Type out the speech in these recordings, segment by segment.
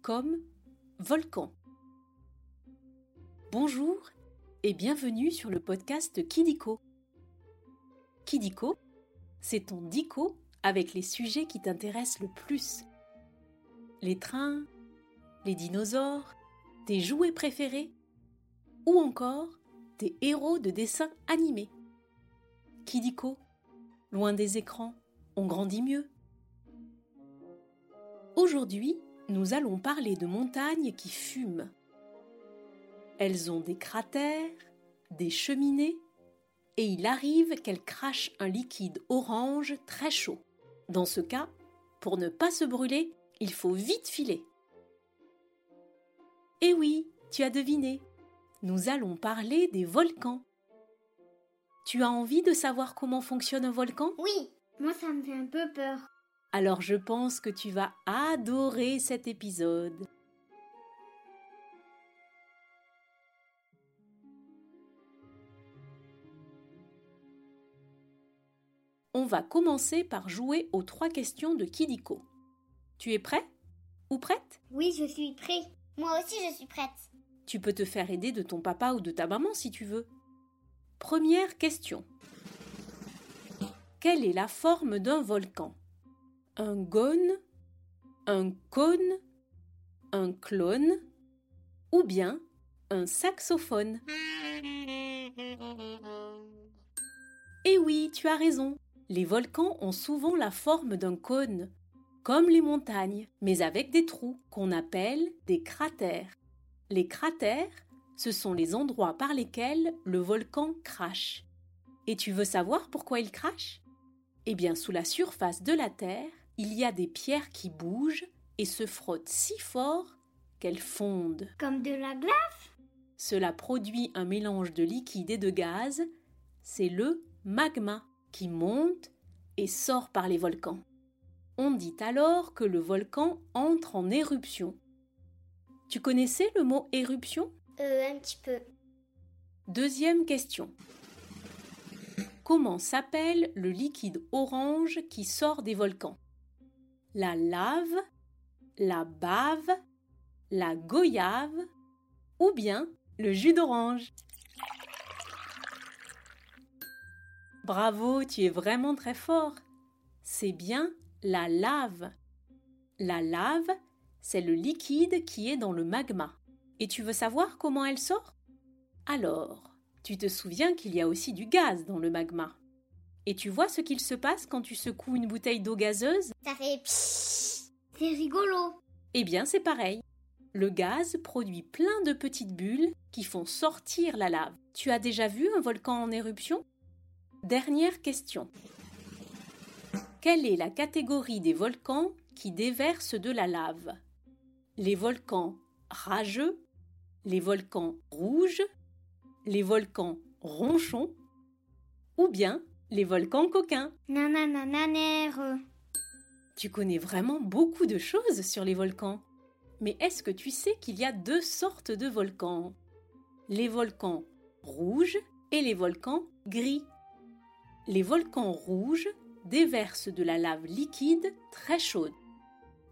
Comme volcan. Bonjour et bienvenue sur le podcast Kidiko. Kidiko, c'est ton dico avec les sujets qui t'intéressent le plus. Les trains, les dinosaures, tes jouets préférés ou encore tes héros de dessins animés. Kidiko, loin des écrans, on grandit mieux. Aujourd'hui, nous allons parler de montagnes qui fument. Elles ont des cratères, des cheminées, et il arrive qu'elles crachent un liquide orange très chaud. Dans ce cas, pour ne pas se brûler, il faut vite filer. Eh oui, tu as deviné, nous allons parler des volcans. Tu as envie de savoir comment fonctionne un volcan? Oui, moi ça me fait un peu peur. Alors je pense que tu vas adorer cet épisode. On va commencer par jouer aux trois questions de Kidiko. Tu es prêt Ou prête? Oui, je suis prêt. Moi aussi, je suis prête. Tu peux te faire aider de ton papa ou de ta maman si tu veux. Première question. Quelle est la forme d'un volcan? Un gône Un cône Un clone Ou bien un saxophone Eh oui, tu as raison. Les volcans ont souvent la forme d'un cône, comme les montagnes, mais avec des trous qu'on appelle des cratères. Les cratères, ce sont les endroits par lesquels le volcan crache. Et tu veux savoir pourquoi il crache? Eh bien, sous la surface de la Terre, il y a des pierres qui bougent et se frottent si fort qu'elles fondent. Comme de la glace? Cela produit un mélange de liquide et de gaz. C'est le magma qui monte et sort par les volcans. On dit alors que le volcan entre en éruption. Tu connaissais le mot éruption? Euh, un petit peu. Deuxième question. Comment s'appelle le liquide orange qui sort des volcans? La lave, la bave, la goyave ou bien le jus d'orange Bravo, tu es vraiment très fort. C'est bien la lave. La lave, c'est le liquide qui est dans le magma. Et tu veux savoir comment elle sort? Alors, tu te souviens qu'il y a aussi du gaz dans le magma. Et tu vois ce qu'il se passe quand tu secoues une bouteille d'eau gazeuse? Ça fait. C'est rigolo. Eh bien, c'est pareil. Le gaz produit plein de petites bulles qui font sortir la lave. Tu as déjà vu un volcan en éruption? Dernière question. Quelle est la catégorie des volcans qui déversent de la lave? Les volcans rageux, les volcans rouges, les volcans ronchons ou bien les volcans coquins. Tu connais vraiment beaucoup de choses sur les volcans. Mais est-ce que tu sais qu'il y a deux sortes de volcans? Les volcans rouges et les volcans gris. Les volcans rouges déversent de la lave liquide très chaude.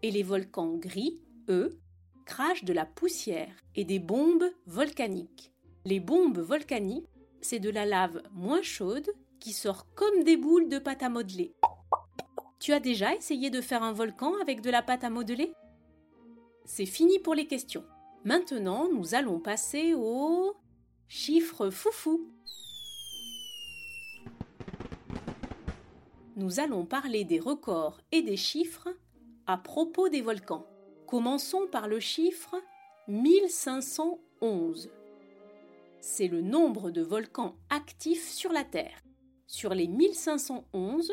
Et les volcans gris, eux, crachent de la poussière et des bombes volcaniques. Les bombes volcaniques, c'est de la lave moins chaude qui sort comme des boules de pâte à modeler. Tu as déjà essayé de faire un volcan avec de la pâte à modeler? C'est fini pour les questions. Maintenant, nous allons passer au chiffre foufou. Nous allons parler des records et des chiffres à propos des volcans. Commençons par le chiffre 1511. C'est le nombre de volcans actifs sur la Terre. Sur les 1511,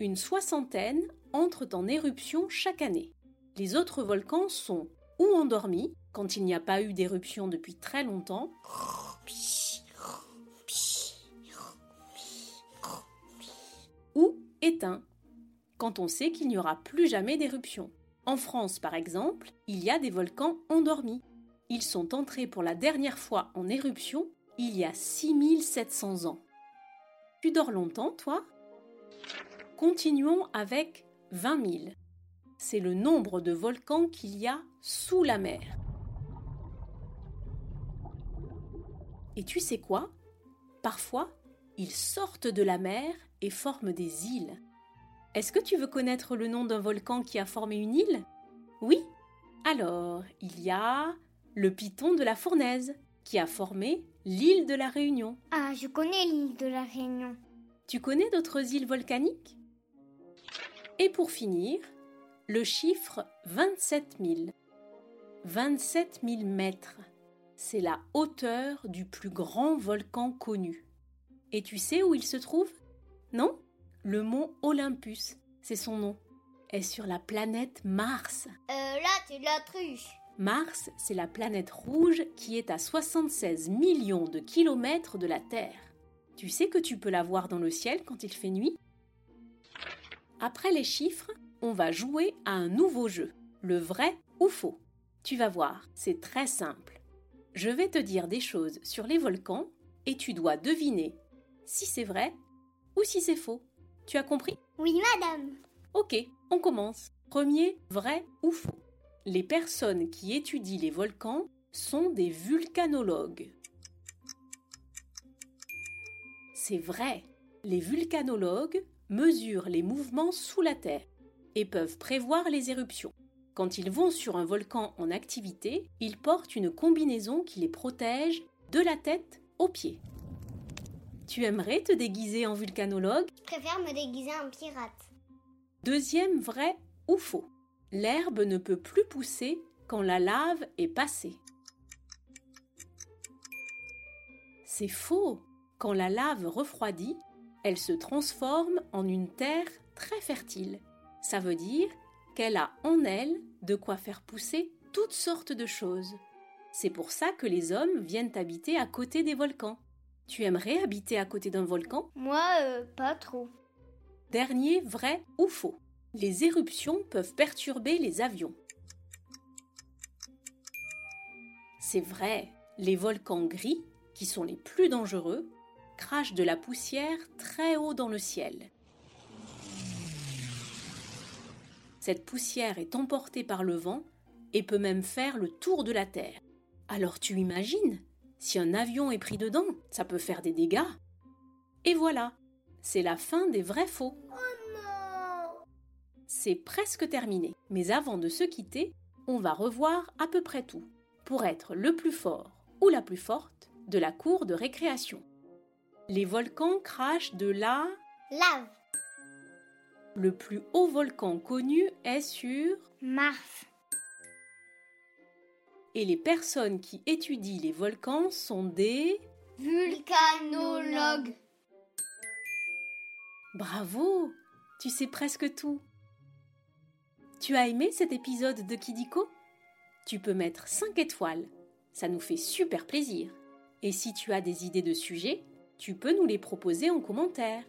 une soixantaine entrent en éruption chaque année. Les autres volcans sont ou endormis, quand il n'y a pas eu d'éruption depuis très longtemps, ou éteints, quand on sait qu'il n'y aura plus jamais d'éruption. En France, par exemple, il y a des volcans endormis. Ils sont entrés pour la dernière fois en éruption il y a 6700 ans. Tu dors longtemps, toi? Continuons avec 20 000. c'est le nombre de volcans qu'il y a sous la mer. Et tu sais quoi? Parfois, ils sortent de la mer et forment des îles. Est-ce que tu veux connaître le nom d'un volcan qui a formé une île? Oui? Alors, il y a le piton de la Fournaise qui a formé l'île de la Réunion. Ah, je connais l'île de la Réunion. Tu connais d'autres îles volcaniques? Et pour finir, le chiffre 27 000. 27 000 mètres, c'est la hauteur du plus grand volcan connu. Et tu sais où il se trouve? Non? Le mont Olympus, c'est son nom, est sur la planète Mars. Euh, là, c'est de la truche. Mars, c'est la planète rouge qui est à 76 millions de kilomètres de la Terre. Tu sais que tu peux la voir dans le ciel quand il fait nuit? Après les chiffres, on va jouer à un nouveau jeu, le vrai ou faux. Tu vas voir, c'est très simple. Je vais te dire des choses sur les volcans et tu dois deviner si c'est vrai ou si c'est faux. Tu as compris? Oui, madame. Ok, on commence. Premier, vrai ou faux? Les personnes qui étudient les volcans sont des vulcanologues. C'est vrai, les vulcanologues mesurent les mouvements sous la Terre et peuvent prévoir les éruptions. Quand ils vont sur un volcan en activité, ils portent une combinaison qui les protège de la tête aux pieds. Tu aimerais te déguiser en vulcanologue? Je préfère me déguiser en pirate. Deuxième vrai ou faux? L'herbe ne peut plus pousser quand la lave est passée. C'est faux. Quand la lave refroidit, elle se transforme en une terre très fertile. Ça veut dire qu'elle a en elle de quoi faire pousser toutes sortes de choses. C'est pour ça que les hommes viennent habiter à côté des volcans. Tu aimerais habiter à côté d'un volcan? Moi, euh, pas trop. Dernier vrai ou faux? Les éruptions peuvent perturber les avions. C'est vrai, les volcans gris, qui sont les plus dangereux, crachent de la poussière très haut dans le ciel. Cette poussière est emportée par le vent et peut même faire le tour de la Terre. Alors tu imagines, si un avion est pris dedans, ça peut faire des dégâts. Et voilà, c'est la fin des vrais faux. C'est presque terminé. Mais avant de se quitter, on va revoir à peu près tout pour être le plus fort ou la plus forte de la cour de récréation. Les volcans crachent de la... Lave. Le plus haut volcan connu est sur... Mars. Et les personnes qui étudient les volcans sont des... Vulcanologue. Bravo Tu sais presque tout. Tu as aimé cet épisode de Kidiko? Tu peux mettre 5 étoiles. Ça nous fait super plaisir. Et si tu as des idées de sujets, tu peux nous les proposer en commentaire.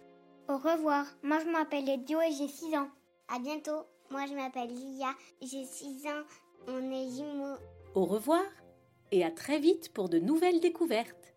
Au revoir. Moi, je m'appelle Edio et j'ai 6 ans. À bientôt. Moi, je m'appelle Lia. J'ai 6 ans. On est jumeaux. Au revoir et à très vite pour de nouvelles découvertes.